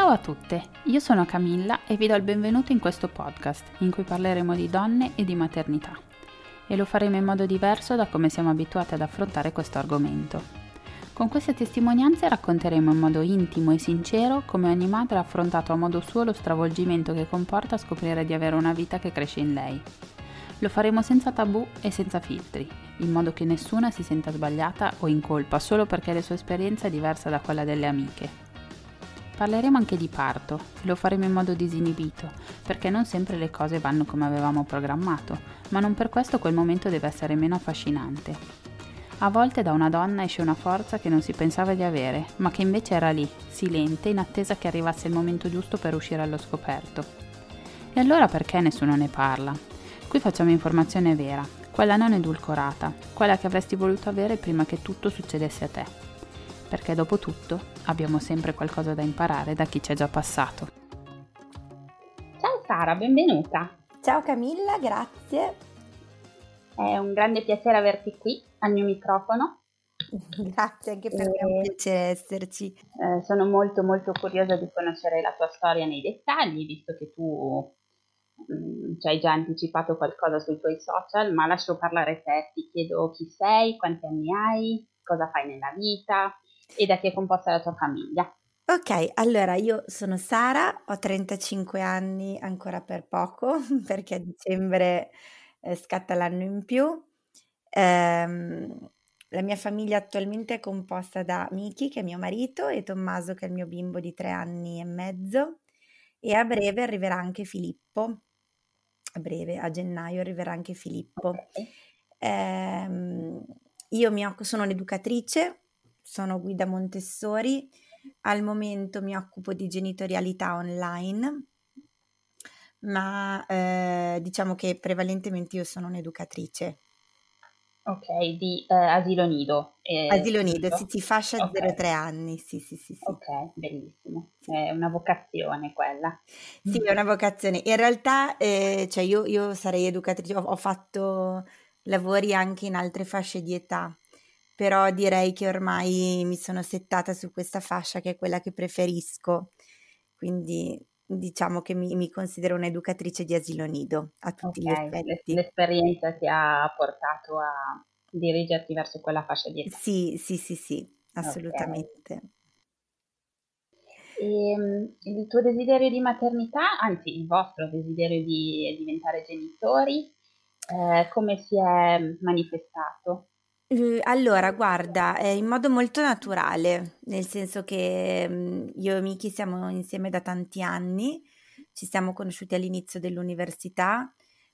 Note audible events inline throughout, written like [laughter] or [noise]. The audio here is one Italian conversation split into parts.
Ciao a tutte, io sono Camilla e vi do il benvenuto in questo podcast in cui parleremo di donne e di maternità. E lo faremo in modo diverso da come siamo abituati ad affrontare questo argomento. Con queste testimonianze racconteremo in modo intimo e sincero come ogni madre ha affrontato a modo suo lo stravolgimento che comporta scoprire di avere una vita che cresce in lei. Lo faremo senza tabù e senza filtri, in modo che nessuna si senta sbagliata o in colpa solo perché la sua esperienza è diversa da quella delle amiche. Parleremo anche di parto, lo faremo in modo disinibito, perché non sempre le cose vanno come avevamo programmato, ma non per questo quel momento deve essere meno affascinante. A volte da una donna esce una forza che non si pensava di avere, ma che invece era lì, silente, in attesa che arrivasse il momento giusto per uscire allo scoperto. E allora perché nessuno ne parla? Qui facciamo informazione vera, quella non edulcorata, quella che avresti voluto avere prima che tutto succedesse a te perché dopo tutto abbiamo sempre qualcosa da imparare da chi ci è già passato. Ciao Sara, benvenuta. Ciao Camilla, grazie. È un grande piacere averti qui al mio microfono. [laughs] Grazie, anche per me è un piacere esserci. Eh, sono molto molto curiosa di conoscere la tua storia nei dettagli, visto che tu mh, mm, ci hai già anticipato qualcosa sui tuoi social, ma lascio parlare te, ti chiedo chi sei, quanti anni hai, cosa fai nella vita, e da chi è composta la tua famiglia. Ok, allora io sono Sara, ho 35 anni ancora per poco, [laughs] perché a dicembre eh, scatta l'anno in più. Ehm, la mia famiglia attualmente è composta da Miki, che è mio marito, e Tommaso, che è il mio bimbo di tre anni e mezzo. E a breve arriverà anche Filippo. A breve, a gennaio, arriverà anche Filippo. Okay. Ehm, io mi occupo, sono un'educatrice, sono Guida Montessori, al momento mi occupo di genitorialità online, ma eh, diciamo che prevalentemente io sono un'educatrice. Ok, di eh, asilo nido. Eh, asilo nido, sì, sì, fascia okay. 0-3 anni, sì, sì, sì, sì. Ok, bellissimo. È una vocazione quella. Sì, è una vocazione. In realtà, eh, cioè io, io, sarei educatrice, ho, ho fatto lavori anche in altre fasce di età, però direi che ormai mi sono settata su questa fascia che è quella che preferisco, quindi diciamo che mi, mi considero un'educatrice di asilo nido a tutti okay. gli effetti. L'esperienza ti ha portato a dirigerti verso quella fascia di età? Sì, sì, sì, sì, assolutamente. Okay. Ehm, e, il tuo desiderio di maternità, anzi il vostro desiderio di diventare genitori, eh, come si è manifestato? Uhm, allora guarda, in modo molto naturale, nel senso che, mhmm, io e Miki siamo insieme da tanti anni, ci siamo conosciuti all'inizio dell'università,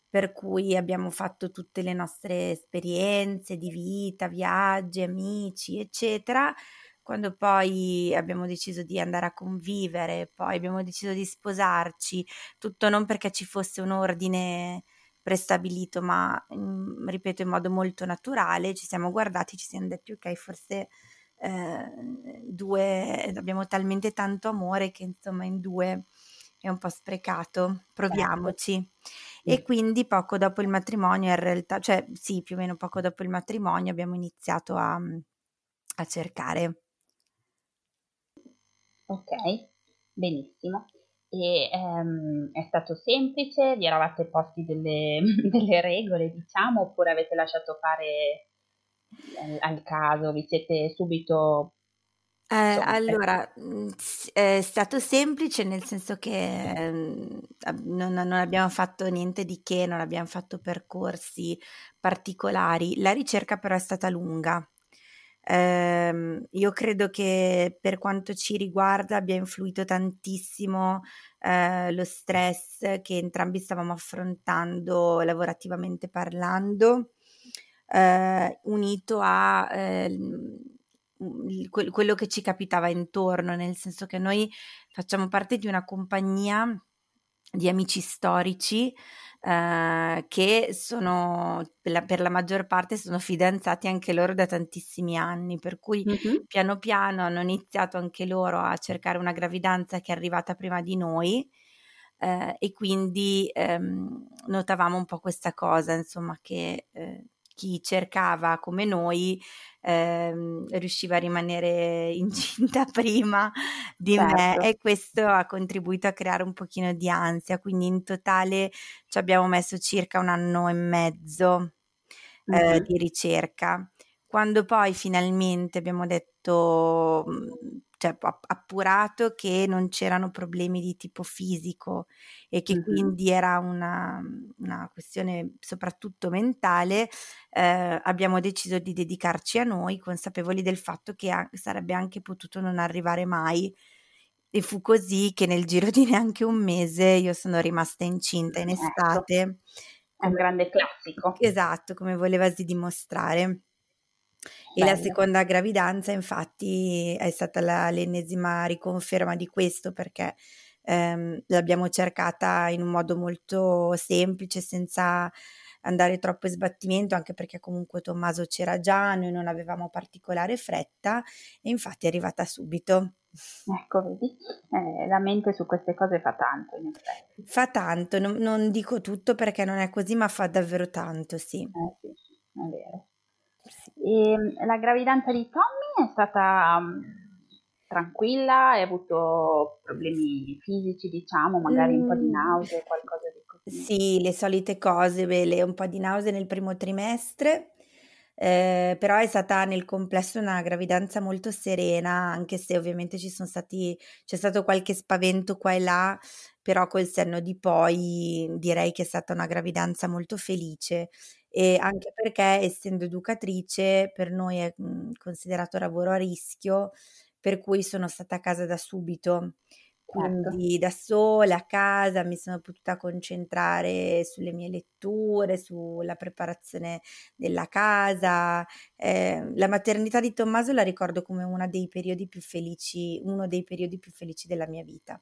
per cui abbiamo fatto tutte le nostre esperienze di vita, viaggi, amici, eccetera. Quando poi abbiamo deciso di andare a convivere, poi abbiamo deciso di sposarci, tutto non perché ci fosse un ordine prestabilito, ma mh, ripeto in modo molto naturale, ci siamo guardati, ci siamo detti ok, forse eh, due abbiamo talmente tanto amore che insomma in due è un po' sprecato, proviamoci. E quindi poco dopo il matrimonio, in realtà, cioè sì, più o meno poco dopo il matrimonio abbiamo iniziato a, a cercare. Ok, benissimo e ehm, è stato semplice, vi eravate posti delle, [laughs] delle regole, diciamo, oppure avete lasciato fare eh, al caso, vi siete subito... Eh, allora, mm, è stato semplice nel senso che eh, non, non, abbiamo fatto niente di che, non abbiamo fatto percorsi particolari. La ricerca però è stata lunga, eh, io credo che per quanto ci riguarda abbia influito tantissimo eh, lo stress che entrambi stavamo affrontando lavorativamente parlando, eh, unito a ehm, quello che ci capitava intorno, nel senso che noi facciamo parte di una compagnia di amici storici eh, che sono per la, per la, maggior parte sono fidanzati anche loro da tantissimi anni, per cui mm-hmm. piano piano hanno iniziato anche loro a cercare una gravidanza che è arrivata prima di noi. Eh, e quindi ehm, notavamo un po' questa cosa, insomma, che eh, chi cercava come noi ehm, riusciva a rimanere [laughs] incinta prima di certo. me e questo ha contribuito a creare un pochino di ansia, quindi in totale ci abbiamo messo circa un anno e mezzo eh, mm-hmm. di ricerca. Quando poi finalmente abbiamo detto mhmm, cioè, appurato che non c'erano problemi di tipo fisico e che mm-hmm. quindi era una, una, questione soprattutto mentale, eh, abbiamo deciso di dedicarci a noi, consapevoli del fatto che a- sarebbe anche potuto non arrivare mai. E fu così che nel giro di [laughs] neanche un mese io sono rimasta incinta in ecco. estate. È un grande classico. Esatto, come volevasi dimostrare. E la seconda gravidanza infatti è stata la, l'ennesima riconferma di questo perché ehm, l'abbiamo cercata in un modo molto semplice, senza andare troppo in sbattimento, anche perché comunque Tommaso c'era già, noi non avevamo particolare fretta e infatti è arrivata subito. Ecco, vedi, eh, la mente su queste cose fa tanto, in effetti. Fa tanto, non, non, dico tutto perché non è così, ma fa davvero tanto, sì. Eh, sì, è vero. E la gravidanza di Tommy è stata um, tranquilla, hai avuto problemi fisici, diciamo, magari un po' di mm. nausea, qualcosa di così? Sì, le solite cose, beh, un po' di nausea nel primo trimestre, eh, però è stata nel complesso una gravidanza molto serena, anche se ovviamente ci sono stati, c'è stato qualche spavento qua e là, però col senno di poi direi che è stata una gravidanza molto felice e anche perché essendo educatrice per noi è mhmm, considerato lavoro a rischio, per cui sono stata a casa da subito. Certo. Quindi da sola a casa mi sono potuta concentrare sulle mie letture, sulla preparazione della casa. Eh, la maternità di Tommaso la ricordo come uno dei periodi più felici, uno dei periodi più felici della mia vita.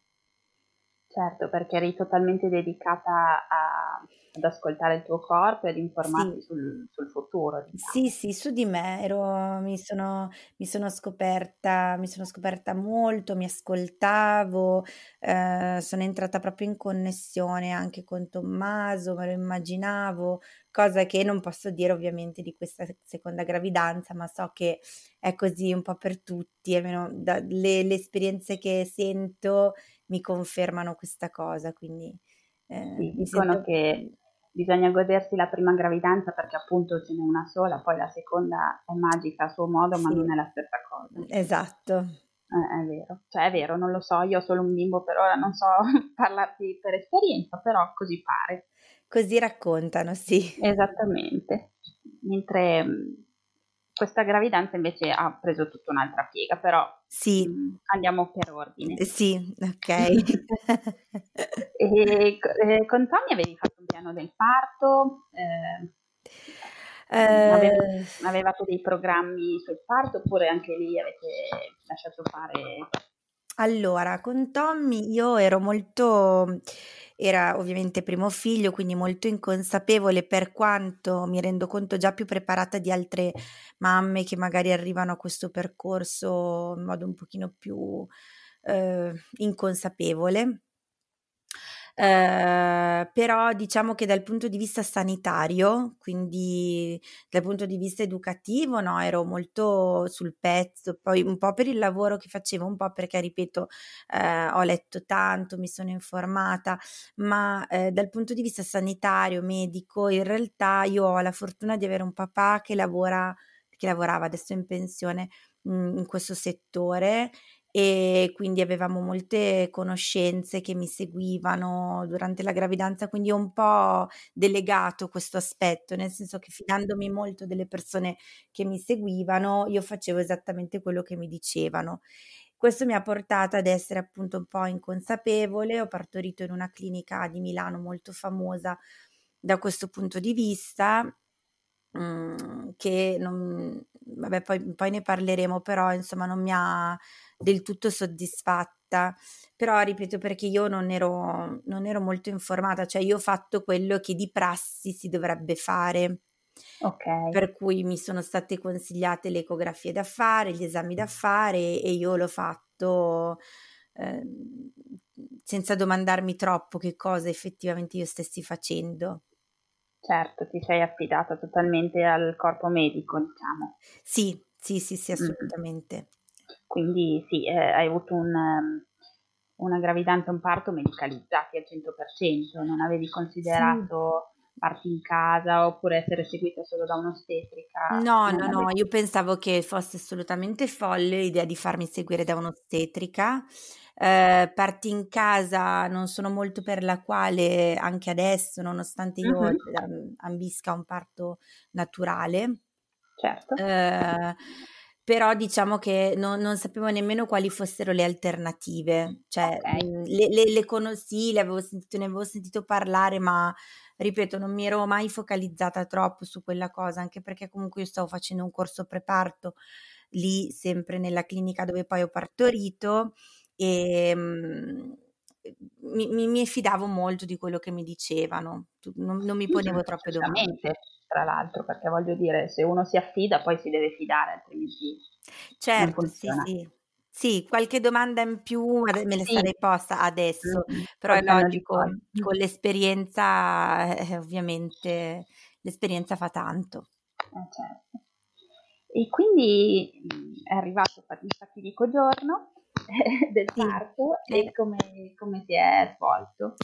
Certo, perché eri totalmente dedicata a, ad ascoltare il tuo corpo e ad informarti sì. sul, sul, futuro. Diciamo. Sì, sì, su di me ero, mi, sono, mi, sono scoperta, mi sono scoperta molto, mi ascoltavo, eh, sono entrata proprio in connessione anche con Tommaso, me lo immaginavo, cosa che non posso dire ovviamente di questa seconda gravidanza, ma so che è così un po' per tutti, almeno dalle le esperienze che sento mi confermano questa cosa, quindi... Eh, sì, dicono sento... che bisogna godersi la prima gravidanza perché appunto ce n'è una sola, poi la seconda è magica a suo modo, ma non è la stessa cosa. Esatto. Eh, è vero, cioè è vero, non lo so, io ho solo un bimbo per ora, non so [laughs] parlarti per esperienza, però così pare. Così raccontano, sì. Esattamente. Mentre questa gravidanza invece ha preso tutta un'altra piega, però sì. Mh, andiamo per ordine. Eh, sì, ok. [laughs] e, [laughs] e, con Tommy avevi fatto piano del parto? Eh, eh, avevate dei programmi sul parto oppure anche lì avete lasciato fare? Allora, con Tommy io ero molto era ovviamente primo figlio, quindi molto inconsapevole per quanto mi rendo conto già più preparata di altre mamme che magari arrivano a questo percorso in modo un pochino più eh, inconsapevole. Eh, però diciamo che dal punto di vista sanitario, quindi dal punto di vista educativo, no, ero molto sul pezzo, poi un po' per il lavoro che facevo, un po' perché, ripeto, eh, ho letto tanto, mi sono informata, ma eh, dal punto di vista sanitario, medico, in realtà io ho la fortuna di avere un papà che lavora, che lavorava adesso in pensione mh, mm, in questo settore e quindi avevamo molte conoscenze che mi seguivano durante la gravidanza, quindi ho un po' delegato questo aspetto, nel senso che fidandomi molto delle persone che mi seguivano, io facevo esattamente quello che mi dicevano. Questo mi ha portata ad essere appunto un po' inconsapevole, ho partorito in una clinica di Milano molto famosa da questo punto di vista mhmm, che non vabbè poi poi ne parleremo, però insomma non mi ha del tutto soddisfatta. Però ripeto perché io non ero non ero molto informata, cioè io ho fatto quello che di prassi si dovrebbe fare. Okay. Per cui mi sono state consigliate le ecografie da fare, gli esami da fare e io l'ho fatto, ehm, senza domandarmi troppo che cosa effettivamente io stessi facendo. Certo, ti sei affidata totalmente al corpo medico, diciamo. Sì, sì, sì, sì, assolutamente. Quindi sì, eh, hai avuto un, um, una gravidanza e un parto medicalizzati al 100%, non avevi considerato parti in casa oppure essere seguita solo da un'ostetrica? No, no, no, io pensavo che fosse assolutamente folle l'idea di farmi seguire da un'ostetrica. Eh, parti in casa non sono molto per la quale anche adesso, nonostante io uh-huh. ambisca un parto naturale. Certo. Eh, però diciamo che non, non, sapevo nemmeno quali fossero le alternative. Cioè, okay. mh, le, le, le conosci, le avevo sentito, ne avevo sentito parlare, ma ripeto, non mi ero mai focalizzata troppo su quella cosa, anche perché comunque io stavo facendo un corso preparto lì, sempre nella clinica dove poi ho partorito e mh, mi, mi, mi, fidavo molto di quello che mi dicevano, non, non mi ponevo sì, troppe domande. Tra l'altro, perché voglio dire, se uno si affida poi si deve fidare, altrimenti... Certo, sì, sì. Sì, qualche domanda in più me le Sì. sarei posta adesso, Mh-mh. però è di logico. Mh. con l'esperienza, eh, ovviamente l'esperienza fa tanto. Eh certo. E quindi, è arrivato fa il fatidico [laughs] del Sì, parto eh. e come come si è svolto?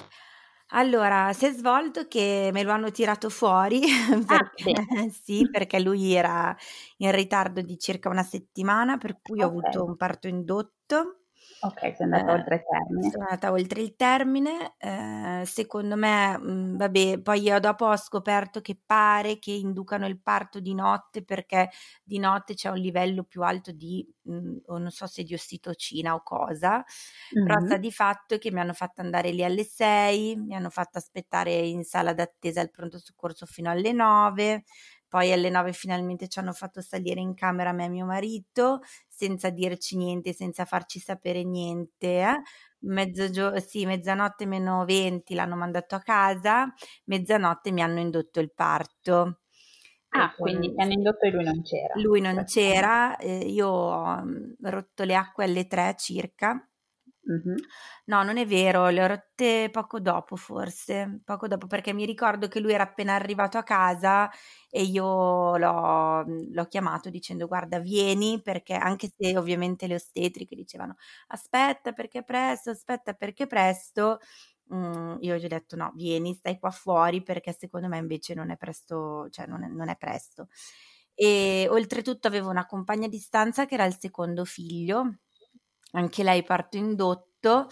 Allora, si è svolto che me lo hanno tirato fuori [laughs] Ah, perché bene. [laughs] sì, perché lui era in ritardo di circa una settimana, per cui ho avuto Okay. un parto indotto. Okay, sei andata Ehm, oltre il termine. sono andata oltre il termine, ehm, secondo me, mhmm, vabbè, poi io dopo ho scoperto che pare che inducano il parto di notte perché di notte c'è un livello più alto di, mhmm, o non so se di ossitocina o cosa, però sta di fatto che mi hanno fatto andare lì alle 6, mi hanno fatto aspettare in sala d'attesa al pronto soccorso fino alle 9, poi alle 9 finalmente ci hanno fatto salire in camera me e mio marito, senza dirci niente, senza farci sapere niente, eh. Mezzogio sì, mezzanotte meno 20 l'hanno mandato a casa, mezzanotte mi hanno indotto il parto. E Ah, quindi con ti hanno indotto e lui non c'era, Lui non praticamente. c'era, ehm, io ho, mhmm, rotto le acque alle 3 circa. No, non è vero, le ho rotte poco dopo forse, poco dopo perché mi ricordo che lui era appena arrivato a casa e io l'ho, mhmm, l'ho chiamato dicendo guarda vieni perché anche se ovviamente le ostetriche dicevano aspetta perché presto, aspetta perché presto, mhmm, io gli ho detto no, vieni, stai qua fuori perché secondo me invece non è presto, cioè non è, non è presto. E oltretutto avevo una compagna di stanza che era il secondo figlio, anche lei parto indotto,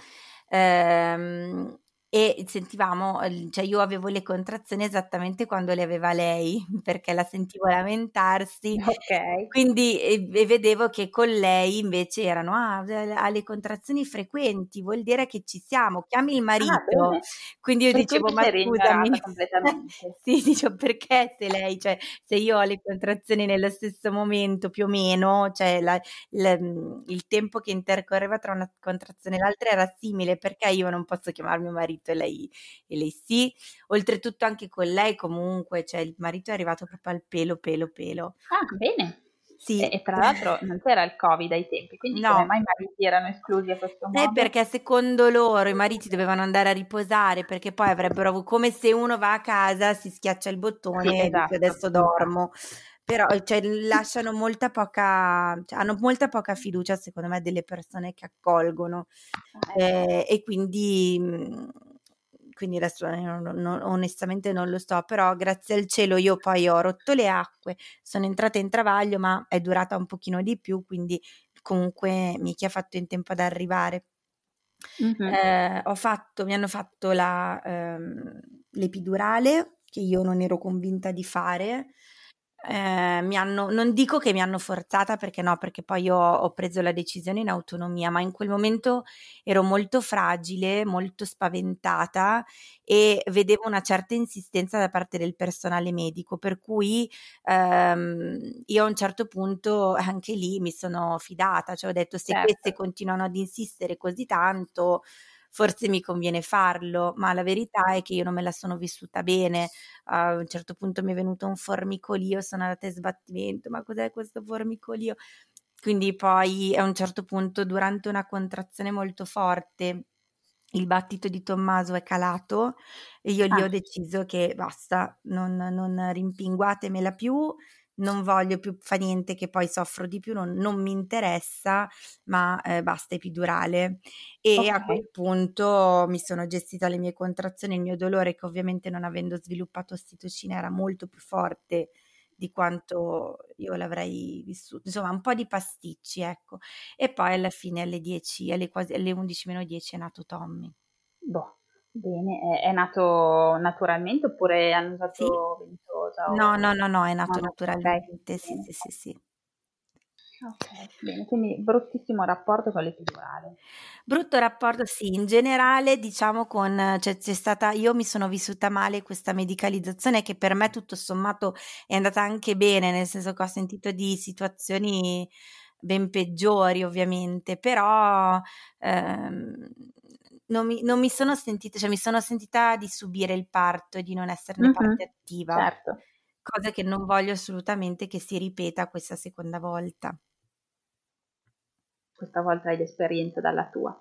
ehm, e sentivamo, ehm, cioè io avevo le contrazioni esattamente quando le aveva lei, [laughs] perché la sentivo lamentarsi, Okay. quindi e, e vedevo che con lei invece erano, ah, ha le contrazioni frequenti, vuol dire che ci siamo, chiami il Ah, marito. bene. Quindi io cui dicevo, ma scusami, [laughs] sì, dicevo, perché se lei, cioè, se io ho le contrazioni nello stesso momento più o meno, cioè la- la- il tempo che intercorreva tra una contrazione e l'altra era simile, perché io non posso chiamare mio marito e lei, e lei sì. Oltretutto anche con lei comunque, cioè il marito è arrivato proprio al pelo, pelo, pelo. Ah, bene. Sì. E, e tra l'altro non c'era il Covid ai tempi, quindi come No. mai i mariti erano esclusi a questo Eh, modo? perché secondo loro i mariti dovevano andare a riposare perché poi avrebbero avuto come se uno va a casa, si schiaccia il Sì, bottone e dice esatto, adesso dormo. Però cioè, lasciano molta poca, cioè, hanno molta poca fiducia secondo me delle persone che accolgono Ah, ecco. eh, e quindi, mh, quindi adesso eh, non- non- onestamente non lo so, però grazie al cielo io poi ho rotto le acque, sono entrata in travaglio ma è durata un pochino di più, quindi comunque Miki ha fatto in tempo ad arrivare. Mhm. Eh, ho fatto, mi hanno fatto la, ehm, l'epidurale che io non ero convinta di fare eh, mi hanno, non dico che mi hanno forzata perché no, perché poi io ho preso la decisione in autonomia, ma in quel momento ero molto fragile, molto spaventata e vedevo una certa insistenza da parte del personale medico, per cui ehm, io a un certo punto anche lì mi sono fidata, cioè ho detto se certo. queste continuano ad insistere così tanto forse mi conviene farlo, ma la verità è che io non me la sono vissuta bene. A un certo punto mi è venuto un formicolio, sono andata in sbattimento, ma cos'è questo formicolio? Quindi poi a un certo punto, durante una contrazione molto forte, il battito di Tommaso è calato e io lì ah. ho deciso che basta, non, non rimpinguatemela più, non voglio più fa niente che poi soffro di più, non, non mi interessa, ma eh, basta epidurale. E okay. a quel punto mi sono gestita le mie contrazioni, il mio dolore che ovviamente non avendo sviluppato ossitocina era molto più forte di quanto io l'avrei vissuto, insomma un po' di pasticci, ecco. E poi alla fine alle 10, alle, quasi, alle 11 meno 10 è nato Tommy. Boh, bene, è, è nato naturalmente oppure hanno usato sì. ventosa? O... No, no, no, no, è nato no, naturalmente, okay. sì, sì, sì, sì. Ok, bene, quindi bruttissimo rapporto con l'epidurale. Brutto rapporto, sì, in generale diciamo con, cioè c'è stata, io mi sono vissuta male questa medicalizzazione che per me tutto sommato è andata anche bene, nel senso che ho sentito di situazioni ben peggiori ovviamente, però ehm, non, mi, non mi, sono sentita, cioè mi sono sentita di subire il parto e di non esserne mm-hmm, parte attiva. Certo. Cosa che non voglio assolutamente che si ripeta questa seconda volta questa volta hai l'esperienza dalla tua.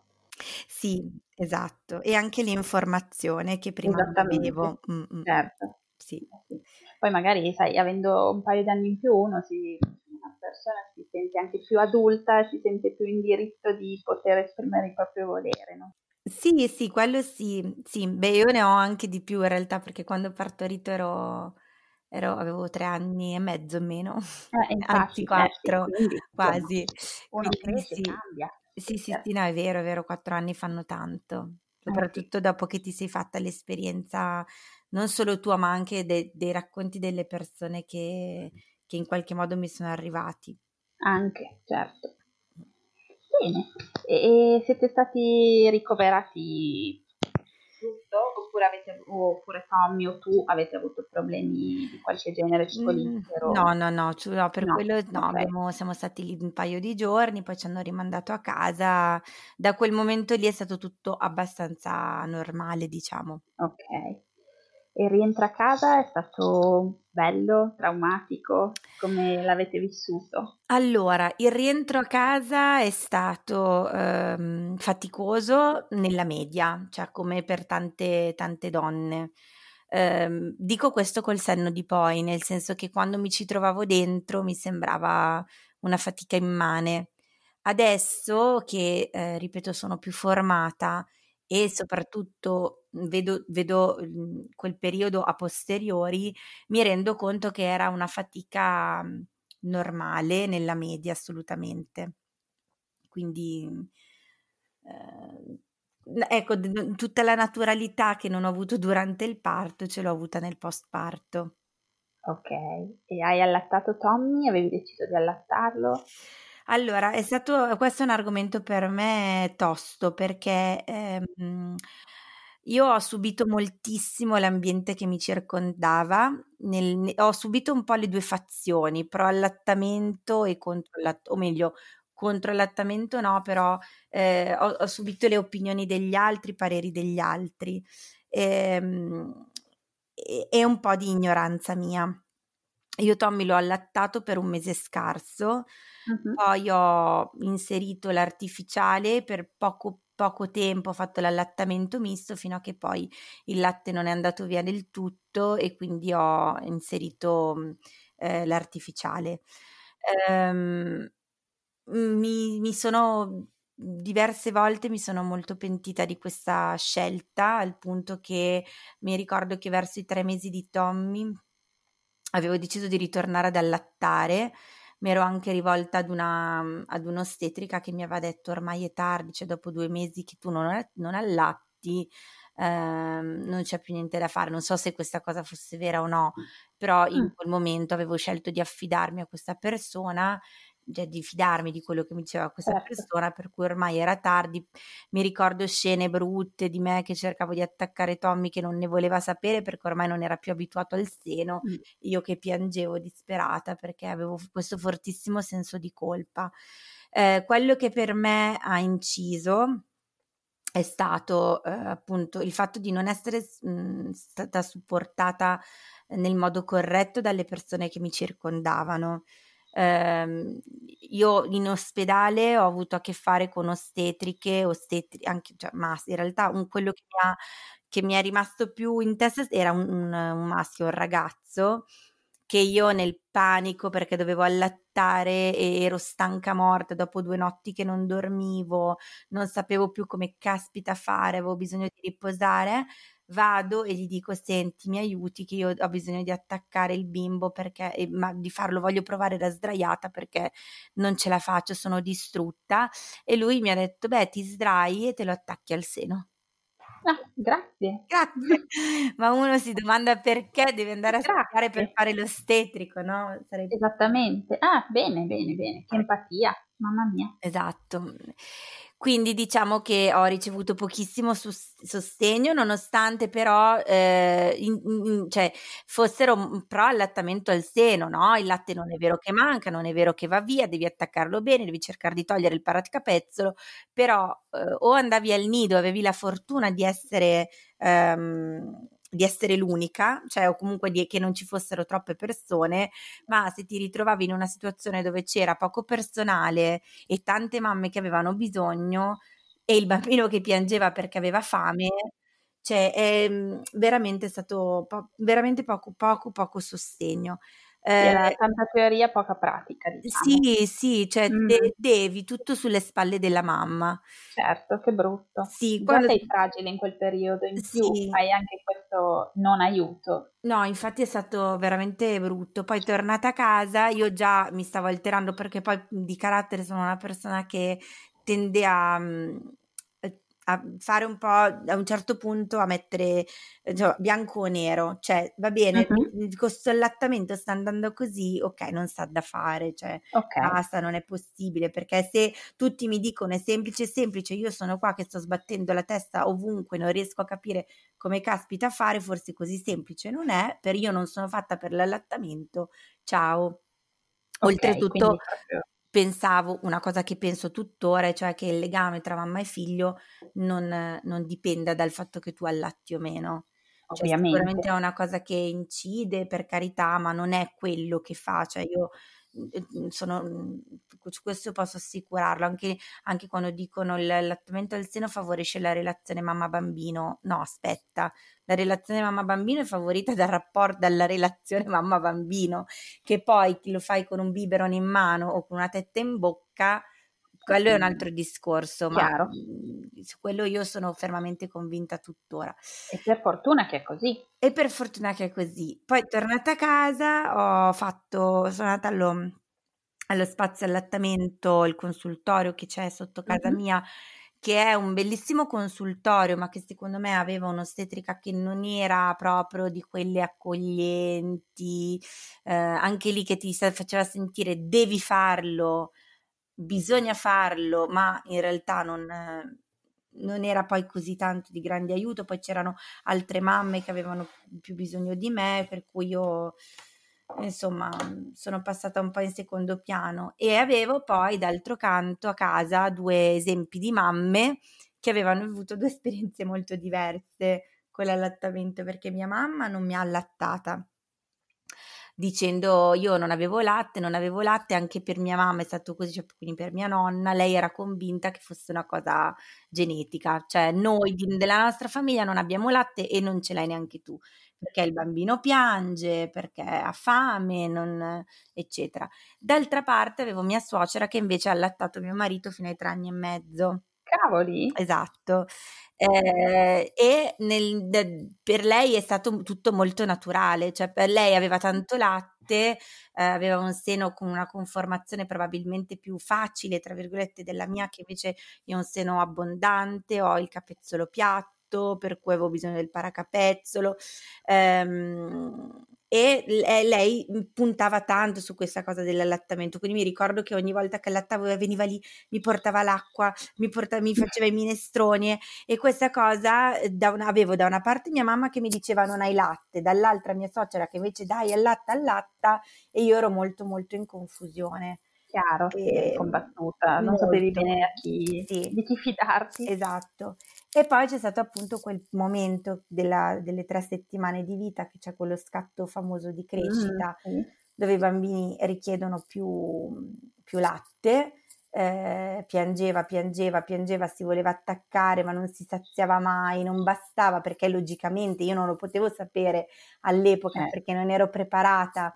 Sì, esatto, e anche l'informazione che prima non avevo. Mm-mm. Certo. Sì. Poi magari, sai, avendo un paio di anni in più, uno si, una persona si sente anche più adulta, si sente più in diritto di poter esprimere il proprio volere, no? Sì, sì, quello sì, sì. Beh, io ne ho anche di più in realtà, perché quando ho partorito ero Ero avevo 3 anni e mezzo meno, Eh, [laughs] infatti, 4, eh quindi quasi. uno Quindi cresce sì. cambia. Sì, sì, Certo. sì, no, è vero, è vero, 4 anni fanno tanto, Eh sì. soprattutto dopo che ti sei fatta l'esperienza non solo tua, ma anche de dei racconti delle persone che che in qualche modo mi sono arrivati. Anche, certo. Bene. E siete stati ricoverati tutto oppure, avete, oppure Tommy o tu avete avuto problemi di qualche genere? Mm, no, no, no, no, per no, quello no, okay. abbiamo, siamo stati lì un paio di giorni, poi ci hanno rimandato a casa. Da quel momento lì è stato tutto abbastanza normale, diciamo. Ok. E il rientro a casa è stato bello, traumatico? Come l'avete vissuto? Allora, il rientro a casa è stato ehm, faticoso nella media, cioè come per tante, tante donne. Eh, dico questo col senno di poi, nel senso che quando mi ci trovavo dentro mi sembrava una fatica immane. Adesso che, eh, ripeto, sono più formata e soprattutto vedo, vedo quel periodo a posteriori, mi rendo conto che era una fatica normale nella media assolutamente. Quindi eh, ecco, tutta la naturalità che non ho avuto durante il parto ce l'ho avuta nel post parto. Ok, e hai allattato Tommy? Avevi deciso di allattarlo? Allora, è stato questo è un argomento per me tosto perché, ehm, io ho subito moltissimo l'ambiente che mi circondava, nel ne ho subito un po' le due fazioni, pro allattamento e contro allat o meglio, contro allattamento no, però, ehm, ho ho subito le opinioni degli altri, i pareri degli altri, ehm, e e un po' di ignoranza mia. Io Tommy l'ho allattato per un mese scarso, uh-huh. poi ho inserito l'artificiale per poco, poco tempo, ho fatto l'allattamento misto fino a che poi il latte non è andato via del tutto e quindi ho inserito eh, l'artificiale. Um, mi, mi sono diverse volte mi sono molto pentita di questa scelta al punto che mi ricordo che verso i tre mesi di Tommy avevo deciso di ritornare ad allattare, mi ero anche rivolta ad, una, ad un'ostetrica che mi aveva detto ormai è tardi, cioè dopo due mesi che tu non, non allatti, ehm, non c'è più niente da fare. Non so se questa cosa fosse vera o no, però in quel momento avevo scelto di affidarmi a questa persona, cioè di fidarmi di quello che mi diceva questa Certo. persona, per cui ormai era tardi. Mi ricordo scene brutte di me che cercavo di attaccare Tommy che non ne voleva sapere perché ormai non era più abituato al seno, Mm. io che piangevo disperata perché avevo questo fortissimo senso di colpa. Eh, quello che per me ha inciso è stato eh, appunto il fatto di non essere mh, stata supportata nel modo corretto dalle persone che mi circondavano. Ehm, io in ospedale ho avuto a che fare con ostetriche, ostetri, anche, cioè, ma in realtà un- quello che mi, ha, che mi è rimasto più in testa era un, un- un maschio, un ragazzo che io nel panico perché dovevo allattare e ero stanca morta dopo due notti che non dormivo, non sapevo più come caspita fare, avevo bisogno di riposare, vado e gli dico senti mi aiuti che io ho bisogno di attaccare il bimbo perché, ma di farlo voglio provare da sdraiata perché non ce la faccio, sono distrutta e lui mi ha detto beh ti sdrai e te lo attacchi al seno. Ah, grazie. Grazie, [laughs] ma uno si domanda perché deve andare a studiare per fare l'ostetrico, no? Sarebbe Esattamente. Ah, bene, bene, bene. Che empatia. Mamma mia. Esatto. Quindi diciamo che ho ricevuto pochissimo sus- sostegno, nonostante però eh, in- in- cioè, fossero m- pro allattamento al seno, no? Il latte non è vero che manca, non è vero che va via, devi attaccarlo bene, devi cercare di togliere il paracapezzolo, però eh, o andavi al nido, avevi la fortuna di essere, ehm, di essere l'unica, cioè o comunque di- che non ci fossero troppe persone, ma se ti ritrovavi in una situazione dove c'era poco personale e tante mamme che avevano bisogno e il bambino che piangeva perché aveva fame, cioè è mm, veramente stato po- veramente poco, poco, poco sostegno. Eh, tanta teoria, poca pratica, diciamo. sì, sì, cioè Mm. de- devi tutto sulle spalle della mamma. Certo, che brutto. Sì, quando sei fragile in quel periodo, in più Sì. hai anche questo non aiuto. No, infatti è stato veramente brutto. Poi tornata a casa, io già mi stavo alterando perché poi di carattere sono una persona che tende a, mm, a fare un po' a un certo punto a mettere cioè, bianco o nero, cioè va bene, Mhm. questo allattamento sta andando così, ok, non sa da fare, cioè Ok, basta, non è possibile, perché se tutti mi dicono è semplice, è semplice, io sono qua che sto sbattendo la testa ovunque, non riesco a capire come caspita fare, forse così semplice non è, per io non sono fatta per l'allattamento, ciao. ok, Oltretutto quindi pensavo una cosa che penso tuttora, cioè che il legame tra mamma e figlio non, non dipenda dal fatto che tu allatti o meno. Cioè, sicuramente è una cosa che incide, per carità, ma non è quello che fa. Cioè, io sono, mm, su questo posso assicurarlo, anche, anche quando dicono il l'allattamento al seno favorisce la relazione mamma-bambino. No, aspetta, la relazione mamma-bambino è favorita dal rapporto, dalla relazione [laughs] mamma-bambino, che poi lo fai con un biberon in mano o con una tetta in bocca, quello è un altro discorso, ma Chiaro. mm, su quello io sono fermamente convinta tuttora. E per fortuna che è così. E per fortuna che è così. Poi tornata a casa ho fatto, sono andata allo, allo spazio allattamento, il consultorio che c'è sotto casa Mhm. mia, che è un bellissimo consultorio, ma che secondo me aveva un'ostetrica che non era proprio di quelle accoglienti, eh, anche lì che ti faceva sentire devi farlo, bisogna farlo, ma in realtà non, non era poi così tanto di grande aiuto. Poi c'erano altre mamme che avevano più bisogno di me, per cui io insomma sono passata un po' in secondo piano e avevo poi d'altro canto a casa due esempi di mamme che avevano avuto due [laughs] esperienze molto diverse con l'allattamento perché mia mamma non mi ha allattata dicendo io non avevo latte, non avevo latte, anche per mia mamma è stato così, cioè, quindi per mia nonna, lei era convinta che fosse una cosa genetica, cioè noi di- della nostra famiglia non abbiamo latte e non ce l'hai neanche tu, perché il bambino piange, perché ha fame, non- eccetera. D'altra parte avevo mia suocera che invece ha allattato mio marito fino ai tre anni e mezzo. Cavoli. Esatto. Eh, e nel- de- per lei è stato tutto molto naturale, cioè per lei aveva tanto latte, eh, aveva un seno con una conformazione probabilmente più facile, tra virgolette, della mia, che invece io ho un seno abbondante, ho il capezzolo piatto, per cui avevo bisogno del paracapezzolo. Ehm, e lei puntava tanto su questa cosa dell'allattamento, quindi mi ricordo che ogni volta che allattavo veniva lì, mi portava l'acqua, mi, portava, mi faceva i minestroni e questa cosa eh, da una, avevo da una parte mia mamma che mi diceva non hai latte, dall'altra mia suocera che invece dai allatta, allatta e io ero molto molto in confusione. Chiaro, e, combattuta, non sapevi bene a chi, sì. di chi fidarti. Esatto. E poi c'è stato appunto quel momento della, delle tre settimane di vita, che c'è quello scatto famoso di crescita, mm, sì. dove i bambini richiedono più, più latte. Eh, piangeva, piangeva, piangeva, si voleva attaccare, ma non si saziava mai, non bastava perché logicamente io non lo potevo sapere all'epoca eh. perché non ero preparata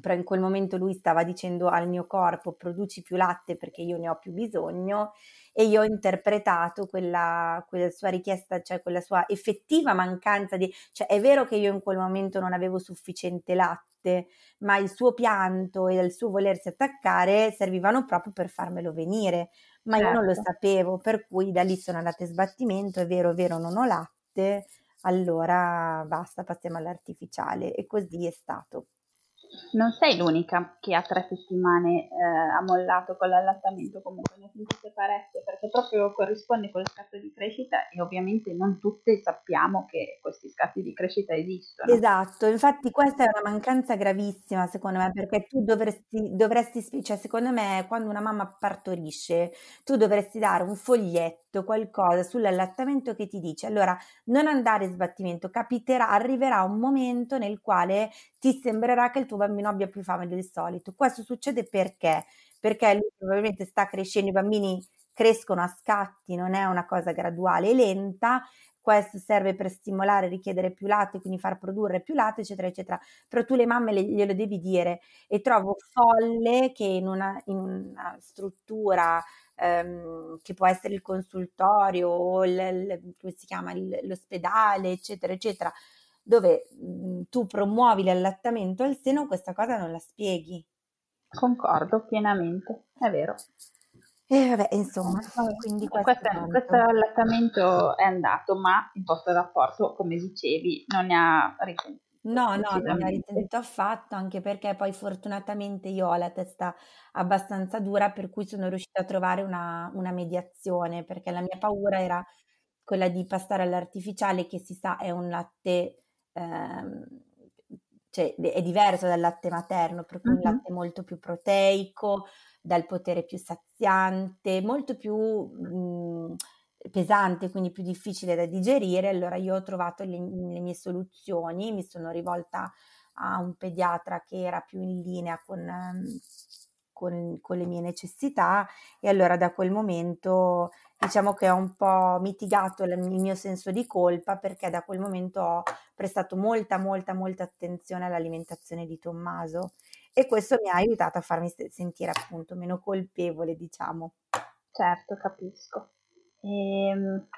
però in quel momento lui stava dicendo al mio corpo produci più latte perché io ne ho più bisogno e io ho interpretato quella, quella sua richiesta, cioè quella sua effettiva mancanza di... cioè è vero che io in quel momento non avevo sufficiente latte, ma il suo pianto e il suo volersi attaccare servivano proprio per farmelo venire, ma certo. io non lo certo. sapevo, per cui da lì sono andata in sbattimento, è vero, è vero, non ho latte, allora basta, passiamo all'artificiale e così è stato. Non sei l'unica che a tre settimane eh, ha mollato con l'allattamento, comunque ne ho sentite parecchie, perché proprio corrisponde con lo scatto di crescita e ovviamente non tutte sappiamo che questi scatti di crescita esistono. Esatto, infatti questa è una mancanza gravissima secondo me, perché tu dovresti, dovresti cioè secondo me quando una mamma partorisce, tu dovresti dare un foglietto, qualcosa sull'allattamento che ti dice, allora non andare in sbattimento, capiterà, arriverà un momento nel quale ti sembrerà che il tuo bambino abbia più fame del solito. Questo succede perché? Perché lui probabilmente sta crescendo, i bambini crescono a scatti, non è una cosa graduale e lenta. Questo serve per stimolare, richiedere più latte, quindi far produrre più latte, eccetera, eccetera. Però tu le mamme le, glielo devi dire e trovo folle che in una, in una struttura ehm, che può essere il consultorio o il, il, come si chiama, l'ospedale, eccetera, eccetera, dove mh, tu promuovi l'allattamento al seno, questa cosa non la spieghi. Concordo pienamente, è vero. E vabbè, insomma, quindi questo, questo, questo allattamento è andato, ma il vostro rapporto, come dicevi, non ne ha risentito. No, no, non mi ha risentito affatto, anche perché poi fortunatamente io ho la testa abbastanza dura, per cui sono riuscita a trovare una, una mediazione, perché la mia paura era quella di passare all'artificiale, che si sa è un latte ehm, cioè, è diverso dal latte materno, proprio mm-hmm. un latte molto più proteico, dal potere più saziante, molto più mh, pesante, quindi più difficile da digerire. Allora io ho trovato le, le, mie soluzioni, mi sono rivolta a un pediatra che era più in linea con, con, con le mie necessità e allora da quel momento diciamo che ho un po' mitigato il mio senso di colpa perché da quel momento ho prestato molta, molta, molta attenzione all'alimentazione di Tommaso e questo mi ha aiutato a farmi sentire appunto meno colpevole, diciamo. Certo, capisco. E, ehm,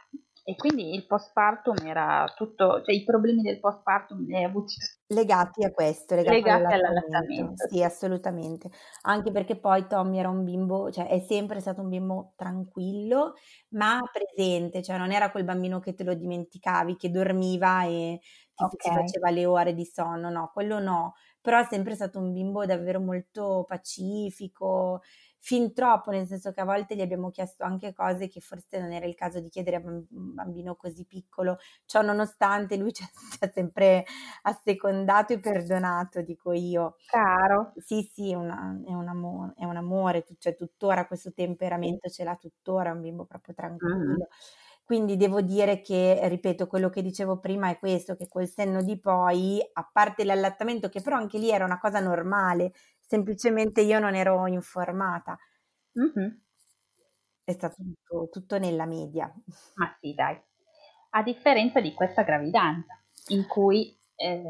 e quindi il postpartum era tutto, cioè i problemi del postpartum li hai avuti legati a questo, legati, legati all'allattamento. Sì, assolutamente. Anche perché poi Tommy era un bimbo, cioè è sempre stato un bimbo tranquillo, ma presente, cioè non era quel bambino che te lo dimenticavi, che dormiva e ti, okay. faceva le ore di sonno, no, quello no. Però è sempre stato un bimbo davvero molto pacifico, fin troppo, nel senso che a volte gli abbiamo chiesto anche cose che forse non era il caso di chiedere a un bambino così piccolo, ciò nonostante lui [laughs] ci ha sempre assecondato e perdonato, dico io. Caro. Sì, sì, è, una, è, un, amore, è un amore, cioè tuttora questo temperamento ce l'ha tuttora, è un bimbo proprio tranquillo. Mm-hmm. Quindi devo dire che, ripeto, quello che dicevo prima è questo, che quel senno di poi, a parte l'allattamento, che però anche lì era una cosa normale, semplicemente io non ero informata. Mm-hmm. È stato tutto, tutto nella media. Ma sì, dai. A differenza di questa gravidanza, in cui eh,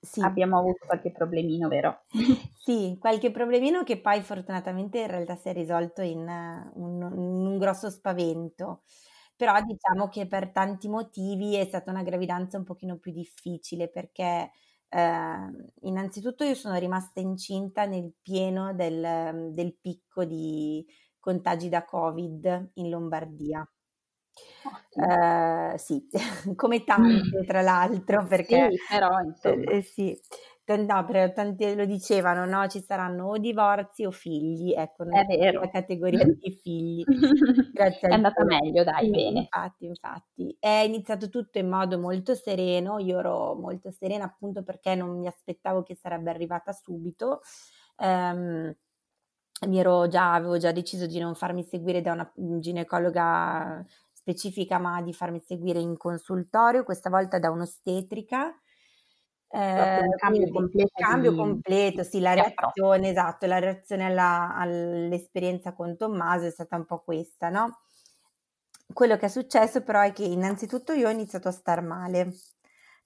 sì. abbiamo avuto qualche problemino, vero? [laughs] sì, qualche problemino che poi fortunatamente in realtà si è risolto in, uh, un, in un grosso spavento. Però diciamo che per tanti motivi è stata una gravidanza un pochino più difficile perché eh, innanzitutto io sono rimasta incinta nel pieno del, del picco di contagi da Covid in Lombardia. Uh, sì, [laughs] come tante tra l'altro, perché sì, però insomma. Eh, sì. No, però tanti lo dicevano, no? Ci saranno o divorzi o figli, ecco, è vero. la categoria [laughs] di figli. Grazie è andata meglio, dai, bene. Infatti, infatti. È iniziato tutto in modo molto sereno, io ero molto serena appunto perché non mi aspettavo che sarebbe arrivata subito. Um, mi ero già, avevo già deciso di non farmi seguire da una ginecologa specifica, ma di farmi seguire in consultorio, questa volta da un'ostetrica. Eh, un cambio completo. Cambio di... completo, sì, la reazione, esatto, la reazione alla, all'esperienza con Tommaso è stata un po' questa, no? Quello che è successo però è che innanzitutto io ho iniziato a star male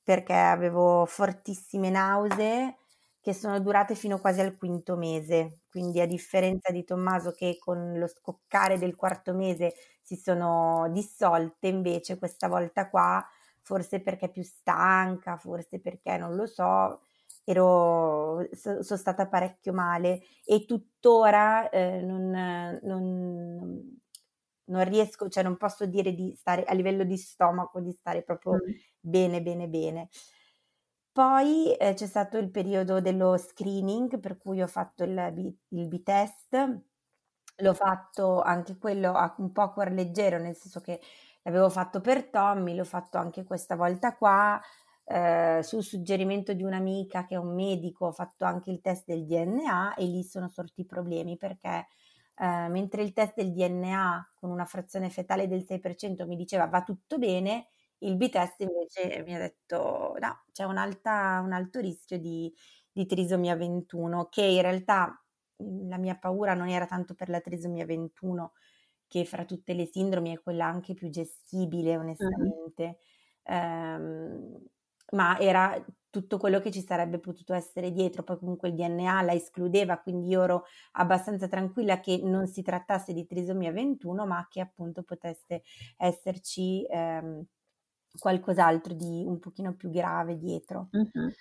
perché avevo fortissime nausee che sono durate fino quasi al quinto mese, quindi a differenza di Tommaso che con lo scoccare del quarto mese si sono dissolte, invece questa volta qua, forse perché più stanca, forse perché non lo so, ero, so, sono stata parecchio male e tuttora eh, non, non, non, riesco, cioè non posso dire di stare a livello di stomaco, di stare proprio mm. bene, bene, bene. Poi eh, c'è stato il periodo dello screening, per cui ho fatto il, il B-test, l'ho fatto anche quello un po' a cuor leggero, nel senso che l'avevo fatto per Tommy, l'ho fatto anche questa volta qua, eh, sul suggerimento di un'amica che è un medico, ho fatto anche il test del DNA e lì sono sorti i problemi perché eh, mentre il test del DNA con una frazione fetale del 6% mi diceva va tutto bene, il B-test invece mi ha detto no, c'è un, un alto rischio di, di trisomia 21, che in realtà mhmm, la mia paura non era tanto per la trisomia 21, che fra tutte le sindromi è quella anche più gestibile, onestamente, uh-huh. ehm, ma era tutto quello che ci sarebbe potuto essere dietro, poi comunque il DNA la escludeva, quindi io ero abbastanza tranquilla che non si trattasse di trisomia 21, ma che appunto potesse esserci ehm, qualcos'altro di un pochino più grave dietro. Uh-huh.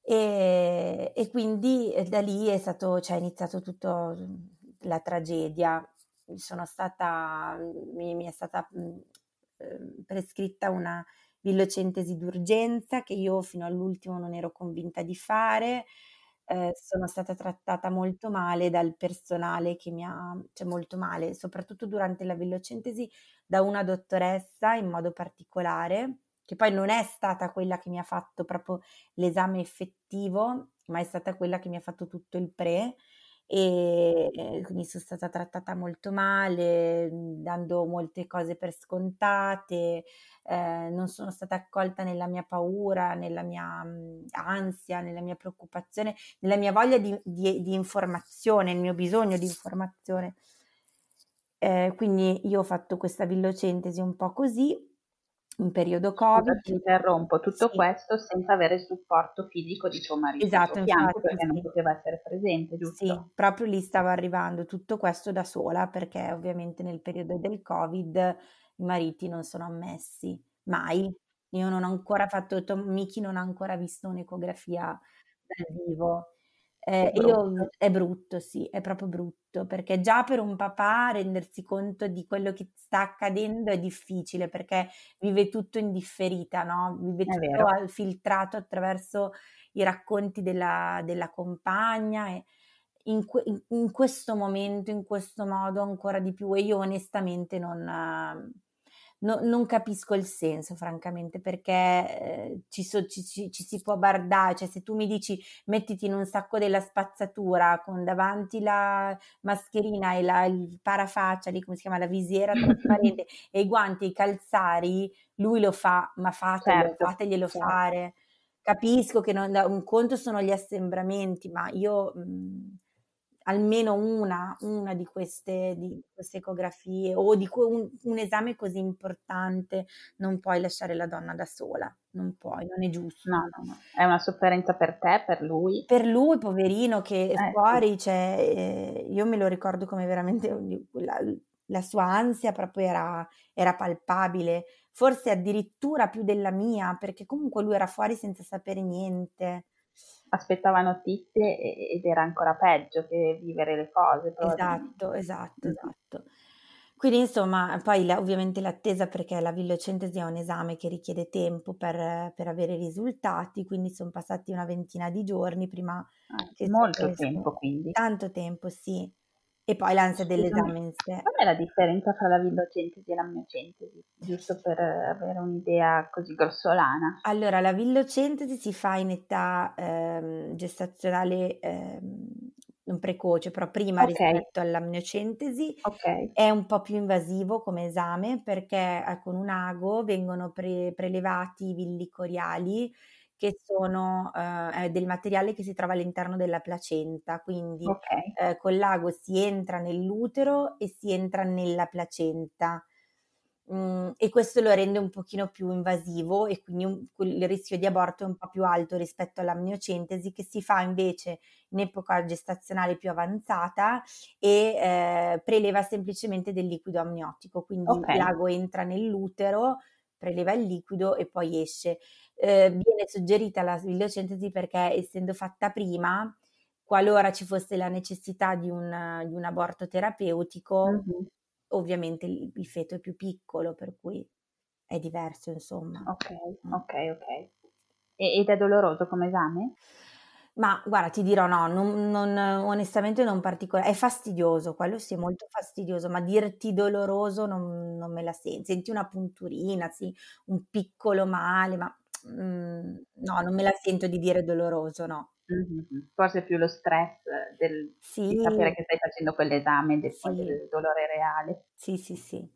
E, e, quindi eh, da lì è stato, cioè, è iniziato tutta la tragedia. Stata, mi, mi è stata ehm, prescritta una villocentesi d'urgenza che io fino all'ultimo non ero convinta di fare. Eh, sono stata trattata molto male dal personale che mi ha, cioè molto male, soprattutto durante la villocentesi da una dottoressa in modo particolare, che poi non è stata quella che mi ha fatto proprio l'esame effettivo, ma è stata quella che mi ha fatto tutto il pre e quindi sono stata trattata molto male, dando molte cose per scontate, eh, non sono stata accolta nella mia paura, nella mia mh, ansia, nella mia preoccupazione, nella mia voglia di, di, di informazione, il mio bisogno di informazione. Eh, quindi io ho fatto questa villocentesi un po' così, in periodo Covid. Scusa, ti interrompo, tutto sì. questo senza avere il supporto fisico di tuo marito esatto, tuo fianco, perché sì. non poteva essere presente, giusto? Sì, proprio lì stava arrivando tutto questo da sola, perché ovviamente nel periodo del Covid i mariti non sono ammessi, mai. Io non ho ancora fatto, Tom, Miki non ha ancora visto un'ecografia dal vivo. Eh, è, io, è brutto, sì, è proprio brutto, perché già per un papà rendersi conto di quello che sta accadendo è difficile, perché vive tutto in differita, no? Vive è tutto vero. filtrato attraverso i racconti della, della compagna e in, que- in, questo momento, in questo modo ancora di più e io onestamente non no, non capisco il senso, francamente, perché eh, ci, so, ci, ci, ci, si può bardare, cioè se tu mi dici mettiti in un sacco della spazzatura con davanti la mascherina e la, il parafaccia, lì come si chiama, la visiera [laughs] trasparente e i guanti i calzari, lui lo fa, ma fatelo, certo, fateglielo certo. fare. Capisco che non, un conto sono gli assembramenti, ma io... Mh, mhmm, almeno una, una di, queste, di, queste, ecografie o di un, un, esame così importante, non puoi lasciare la donna da sola, non puoi, non è giusto. No, no, no. È una sofferenza per te, per lui? Per lui, poverino, che eh, fuori, sì. cioè, eh, io me lo ricordo come veramente la, la sua ansia proprio era, era palpabile, forse addirittura più della mia, perché comunque lui era fuori senza sapere niente aspettava notizie ed era ancora peggio che vivere le cose. Esatto, esatto, esatto. Quindi insomma, poi la, ovviamente l'attesa perché la villocentesi è un esame che richiede tempo per, per avere risultati, quindi sono passati una ventina di giorni prima Ah, che molto tempo quindi. Tanto tempo, sì. E poi l'ansia dell'esame in sé. qual è la differenza tra la villocentesi e la miocentesi? Giusto per avere un'idea così grossolana. Allora, la villocentesi si fa in età ehm, gestazionale ehm, non precoce, però prima Ok, rispetto all'amniocentesi. ok, È un po' più invasivo come esame perché eh, con un ago vengono pre- prelevati i villi coriali che sono eh, è del materiale che si trova all'interno della placenta, quindi ok, eh, con l'ago si entra nell'utero e si entra nella placenta. Mm, e questo lo rende un pochino più invasivo e quindi un- il rischio di aborto è un po' più alto rispetto all'amniocentesi che si fa invece in epoca gestazionale più avanzata e eh, preleva semplicemente del liquido amniotico, quindi ok, l'ago entra nell'utero, preleva il liquido e poi esce. Eh, viene suggerita la villocentesi perché essendo fatta prima, qualora ci fosse la necessità di un, di un aborto terapeutico, mhm, ovviamente il, il feto è più piccolo, per cui è diverso, insomma. ok, Mm. ok, ok. E- ed è doloroso come esame? Ma guarda, ti dirò no, non, non- onestamente non particolare, è fastidioso, quello sì, è molto fastidioso, ma dirti doloroso non, non me la sento. Senti una punturina, sì, un piccolo male, ma mm, no, non me la sento di dire doloroso, no. Mhm, Forse più lo stress del- di sapere Sì, che stai facendo quell'esame del, sì, del dolore reale. sì, sì, sì,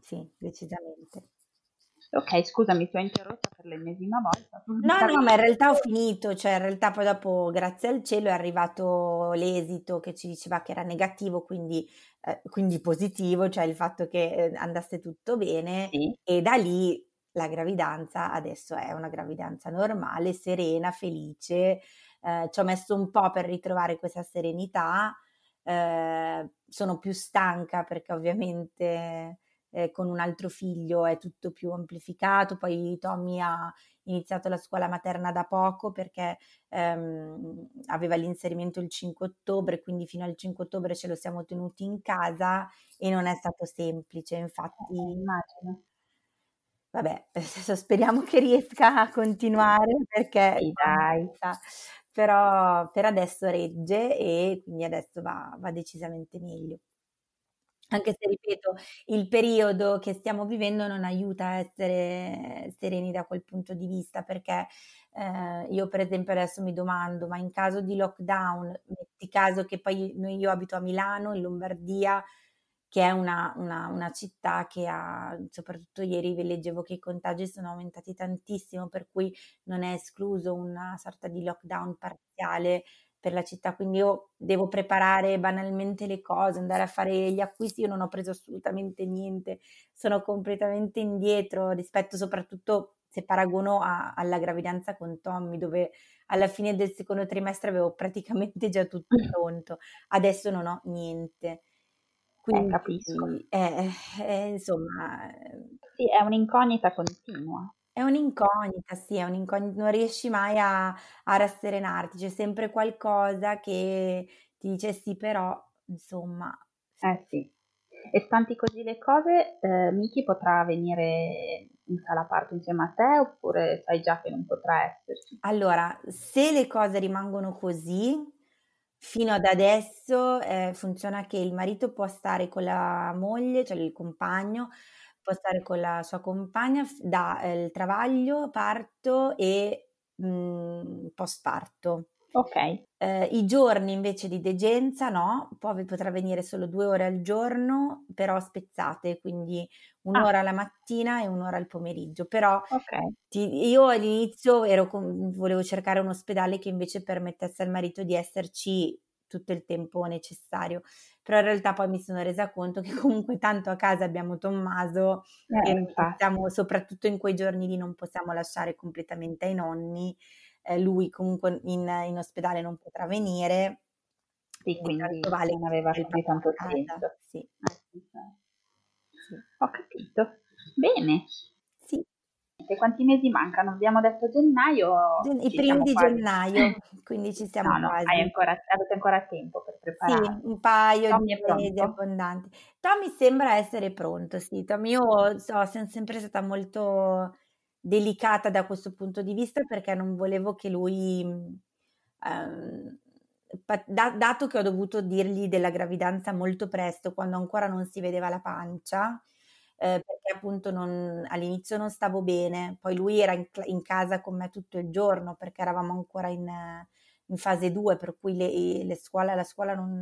sì, decisamente. Ok, scusami, ti ho interrotta per l'ennesima volta. Tu No, no, ma in realtà ho finito, cioè in realtà poi dopo, grazie al cielo, è arrivato l'esito che ci diceva che era negativo, quindi, eh, quindi positivo, cioè il fatto che eh, andasse tutto bene Sì, e da lì la gravidanza adesso è una gravidanza normale, serena, felice. Eh, ci ho messo un po' per ritrovare questa serenità, eh, sono più stanca perché ovviamente eh, con un altro figlio è tutto più amplificato. Poi Tommy ha iniziato la scuola materna da poco perché ehm, aveva l'inserimento il 5 ottobre, quindi fino al 5 ottobre ce lo siamo tenuti in casa e non è stato semplice. Infatti, immagino. Vabbè, [laughs] adesso speriamo che riesca a continuare perché Sì, dai. Però per adesso regge e quindi adesso va, va decisamente meglio. Anche se, ripeto, il periodo che stiamo vivendo non aiuta a essere sereni da quel punto di vista, perché eh, io per esempio adesso mi domando, ma in caso di lockdown, metti caso che poi noi, io abito a Milano, in Lombardia, che è una, una- una città che ha, soprattutto ieri vi leggevo che i contagi sono aumentati tantissimo, per cui non è escluso una sorta di lockdown parziale per la città, quindi io devo preparare banalmente le cose, andare a fare gli acquisti, io non ho preso assolutamente niente, sono completamente indietro rispetto soprattutto se paragono a- alla gravidanza con Tommy, dove alla fine del secondo trimestre avevo praticamente già tutto [laughs] pronto, adesso non ho niente. Eh, capisco. Quindi, eh, eh, insomma, eh, Sì, è un'incognita continua. è un'incognita, sì, è un'incognita, non riesci mai a, a rasserenarti, c'è sempre qualcosa che ti dice sì, però, insomma, Eh sì. E stanti così le cose, eh, Miki potrà venire in sala parto insieme a te oppure sai già che non potrà esserci? Allora, se le cose rimangono così, fino ad adesso eh, funziona che il marito può stare con la moglie, cioè il compagno, può stare con la sua compagna f- da eh, il travaglio, parto e mm, postparto. Ok, Eh, I giorni invece di degenza no, poi potrà venire solo due ore al giorno, però spezzate, quindi ah, un'ora alla mattina e un'ora al pomeriggio. Però ok, ti- io all'inizio ero con- volevo cercare un ospedale che invece permettesse al marito di esserci tutto il tempo necessario, però in realtà poi mi sono resa conto che [laughs] comunque tanto a casa abbiamo Tommaso eh, e possiamo, soprattutto in quei giorni lì, non possiamo lasciare completamente ai nonni. Eh, lui comunque in, in ospedale non potrà venire, sì, quindi quindi vale non aveva più tanto senso. Sì, Eh, sì, Ho capito. Bene, sì. quanti mesi mancano? Abbiamo detto gennaio. Gen- I primi di quasi. gennaio, [laughs] quindi ci siamo no, quasi. No, ancora, avete ancora tempo per preparare. Sì, un paio Tommy di mesi abbondanti. Tommy sembra essere pronto, sì. Tommy, io so, sono sempre stata molto delicata da questo punto di vista perché non volevo che lui... Um, dato che ho dovuto dirgli della gravidanza molto presto, quando ancora non si vedeva la pancia, eh, perché appunto non, all'inizio non stavo bene, poi lui era in, in, casa con me tutto il giorno perché eravamo ancora in, in fase 2, per cui le, le scuole, la scuola non,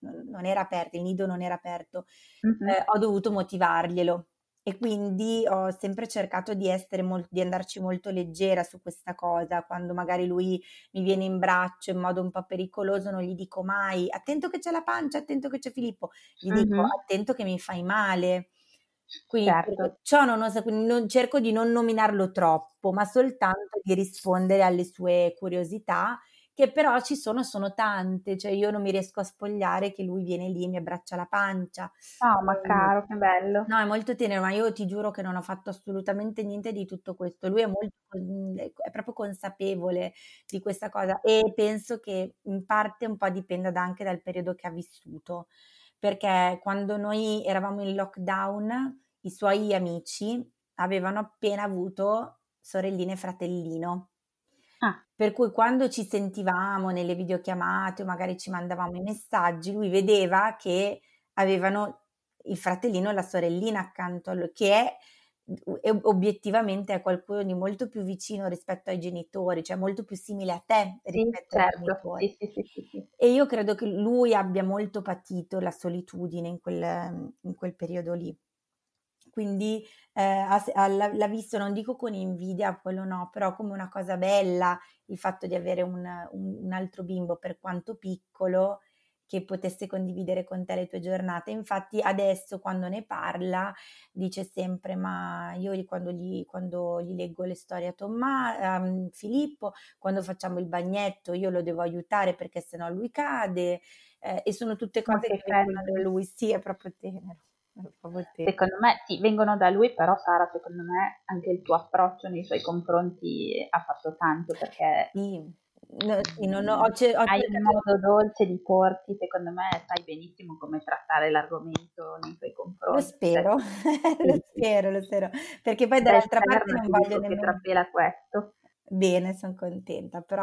non, era aperta, il nido non era aperto, mm-hmm. eh, ho dovuto motivarglielo e quindi ho sempre cercato di, molt- di andarci molto leggera su questa cosa, quando magari lui mi viene in braccio in modo un po' pericoloso non gli dico mai attento che c'è la pancia, attento che c'è Filippo, gli mm-hmm. dico attento che mi fai male, quindi certo. ciò non, osa, non cerco di non nominarlo troppo, ma soltanto di rispondere alle sue curiosità, che però ci sono, sono tante, cioè io non mi riesco a spogliare che lui viene lì e mi abbraccia la pancia. Oh, ma caro, che bello. No, è molto tenero, ma io ti giuro che non ho fatto assolutamente niente di tutto questo. Lui è molto, è proprio consapevole di questa cosa e penso che in parte un po' dipenda anche dal periodo che ha vissuto perché quando noi eravamo in lockdown i suoi amici avevano appena avuto sorellina e fratellino. Per cui quando ci sentivamo nelle videochiamate o magari ci mandavamo i messaggi, lui vedeva che avevano il fratellino e la sorellina accanto a lui, che è obiettivamente è qualcuno di molto più vicino rispetto ai genitori, cioè molto più simile a te rispetto sì, certo. ai genitori. Sì, sì, e io credo che lui abbia molto patito la solitudine in quel, in quel periodo lì. Quindi eh, ha, ha, l'ha visto, non dico con invidia, quello no, però come una cosa bella il fatto di avere un, un, un altro bimbo, per quanto piccolo, che potesse condividere con te le tue giornate. Infatti adesso quando ne parla dice sempre ma io quando gli, quando gli leggo le storie a Tomma, um, Filippo, quando facciamo il bagnetto io lo devo aiutare perché sennò lui cade eh, e sono tutte cose che, che vengono da lui, sì è proprio tenero. Secondo me sì, vengono da lui, però Sara, secondo me anche il tuo approccio nei suoi confronti ha fatto tanto perché sì No, sì, non ho, ho, ho hai un modo dolce di porti, secondo me sai benissimo come trattare l'argomento nei tuoi confronti. Lo spero, [laughs] lo spero, lo spero, perché poi dall'altra parte non voglio nemmeno... Che trapela questo. Bene, sono contenta, però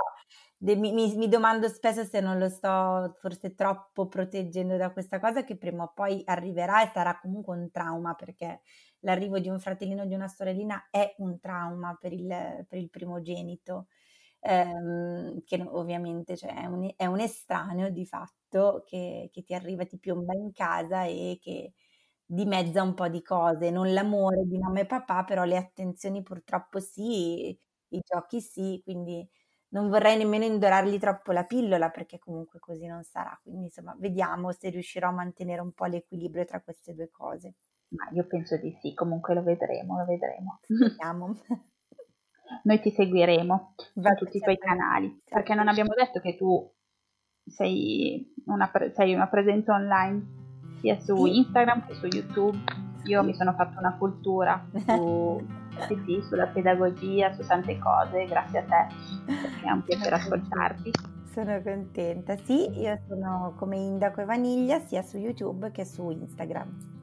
de- mi, mi, domando spesso se non lo sto forse troppo proteggendo da questa cosa che prima o poi arriverà e sarà comunque un trauma, perché l'arrivo di un fratellino o di una sorellina è un trauma per il, per il primogenito. Ehm, che ovviamente cioè, è, un, è, un, estraneo di fatto che, che, ti arriva, ti piomba in casa e che dimezza un po' di cose, non l'amore di mamma e papà, però le attenzioni purtroppo sì, i giochi sì, quindi non vorrei nemmeno indorargli troppo la pillola perché comunque così non sarà. Quindi insomma, vediamo se riuscirò a mantenere un po' l'equilibrio tra queste due cose. Ma io penso di sì, comunque lo vedremo, lo vedremo. Vediamo. [laughs] noi ti seguiremo da tutti i tuoi canali, perché non abbiamo detto che tu sei una, pre- sei una presenza online sia su Instagram che su YouTube. Io mi sono fatta una cultura su, [laughs] sì, sì, sulla pedagogia, su tante cose, grazie a te, perché è un piacere ascoltarti. Sono contenta. Sì, io sono come Indaco e Vaniglia sia su YouTube che su Instagram.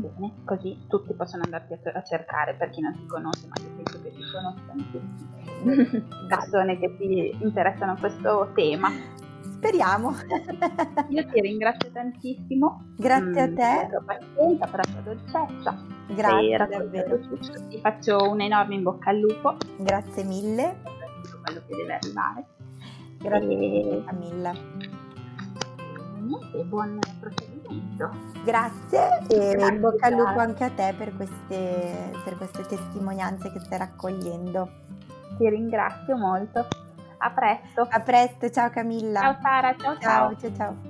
Bene, così tutti possono andarti a, cercare per chi non ti conosce, ma io penso che ti conoscano tutti. Persone che ti interessano a questo tema. Speriamo. Io ti ringrazio tantissimo. Grazie mm, a te. Per la tua pazienza, per la tua dolcezza. Grazie davvero. Tutto. Ti faccio un enorme in bocca al lupo. Grazie mille. Per quello che deve arrivare. Grazie e... Camilla. E buon proseguimento. Grazie e Grazie, in bocca al lupo anche a te per queste, per queste testimonianze che stai raccogliendo. Ti ringrazio molto. A presto. A presto, ciao Camilla. Ciao Sara, ciao ciao. ciao, ciao.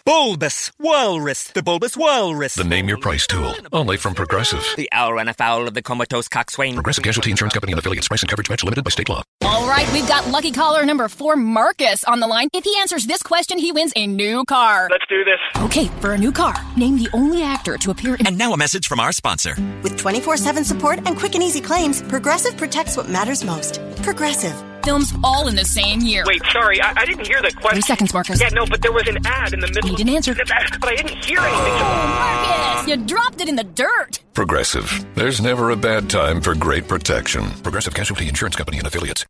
bulbous Walrus, the Bulbous Walrus. The Name Your Price tool, only from Progressive. The owl ran afoul of the comatose coxswain. Progressive Casualty Insurance Company and affiliates. Price and coverage match limited by state law. All right, we've got lucky caller number four, Marcus, on the line. If he answers this question, he wins a new car. Let's do this. Okay, for a new car, name the only actor to appear in. And now a message from our sponsor. With 24 7 support and quick and easy claims, Progressive protects what matters most. Progressive. Films all in the same year. Wait, sorry, I, I didn't hear the question. Three seconds, Marcus. Yeah, no, but there was an ad in the middle. You didn't answer. But I didn't hear anything. Marcus, you dropped it in the dirt. Progressive. There's never a bad time for great protection. Progressive Casualty Insurance Company and affiliates.